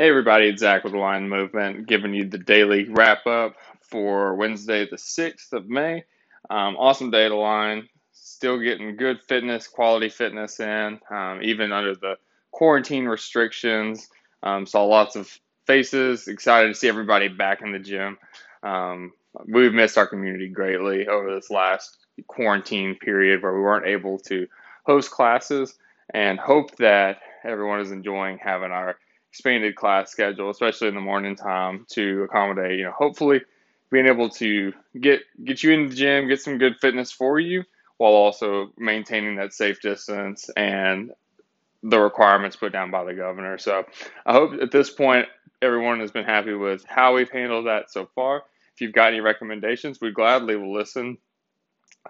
Hey everybody, it's Zach with the Line Movement, giving you the daily wrap up for Wednesday, the 6th of May. Um, awesome day to line. Still getting good fitness, quality fitness in, um, even under the quarantine restrictions. Um, saw lots of faces. Excited to see everybody back in the gym. Um, we've missed our community greatly over this last quarantine period where we weren't able to host classes, and hope that everyone is enjoying having our expanded class schedule, especially in the morning time, to accommodate, you know, hopefully being able to get get you in the gym, get some good fitness for you, while also maintaining that safe distance and the requirements put down by the governor. So I hope at this point everyone has been happy with how we've handled that so far. If you've got any recommendations, we gladly will listen.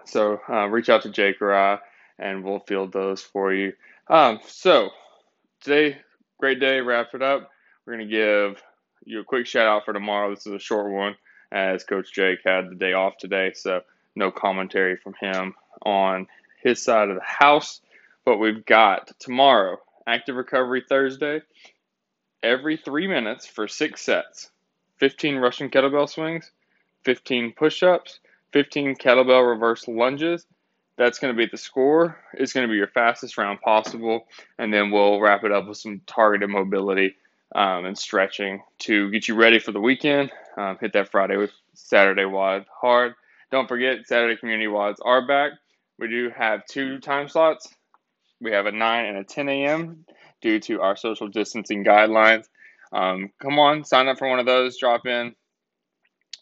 So uh, reach out to Jake or I, and we'll field those for you. Um, so today great day. Wrap it up. We're going to give you a quick shout out for tomorrow. This is a short one as Coach Jake had the day off today, so no commentary from him on his side of the house. But we've got tomorrow, Active Recovery Thursday, every three minutes for six sets 15 Russian kettlebell swings, 15 push ups, 15 kettlebell reverse lunges, that's going to be the score. It's going to be your fastest round possible, and then we'll wrap it up with some targeted mobility um, and stretching to get you ready for the weekend. Um, hit that Friday with Saturday WOD hard. Don't forget, Saturday community WODs are back. We do have two time slots. We have a 9 and a 10 a.m. due to our social distancing guidelines. Um, come on, sign up for one of those, drop in,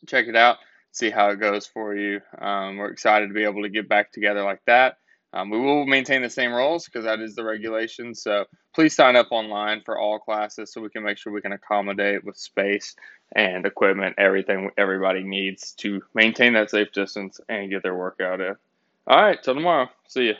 check it out see how it goes for you. Um, we're excited to be able to get back together like that. Um, we will maintain the same roles because that is the regulation. So please sign up online for all classes so we can make sure we can accommodate with space and equipment everything everybody needs to maintain that safe distance and get their workout in. All right, till tomorrow. See you.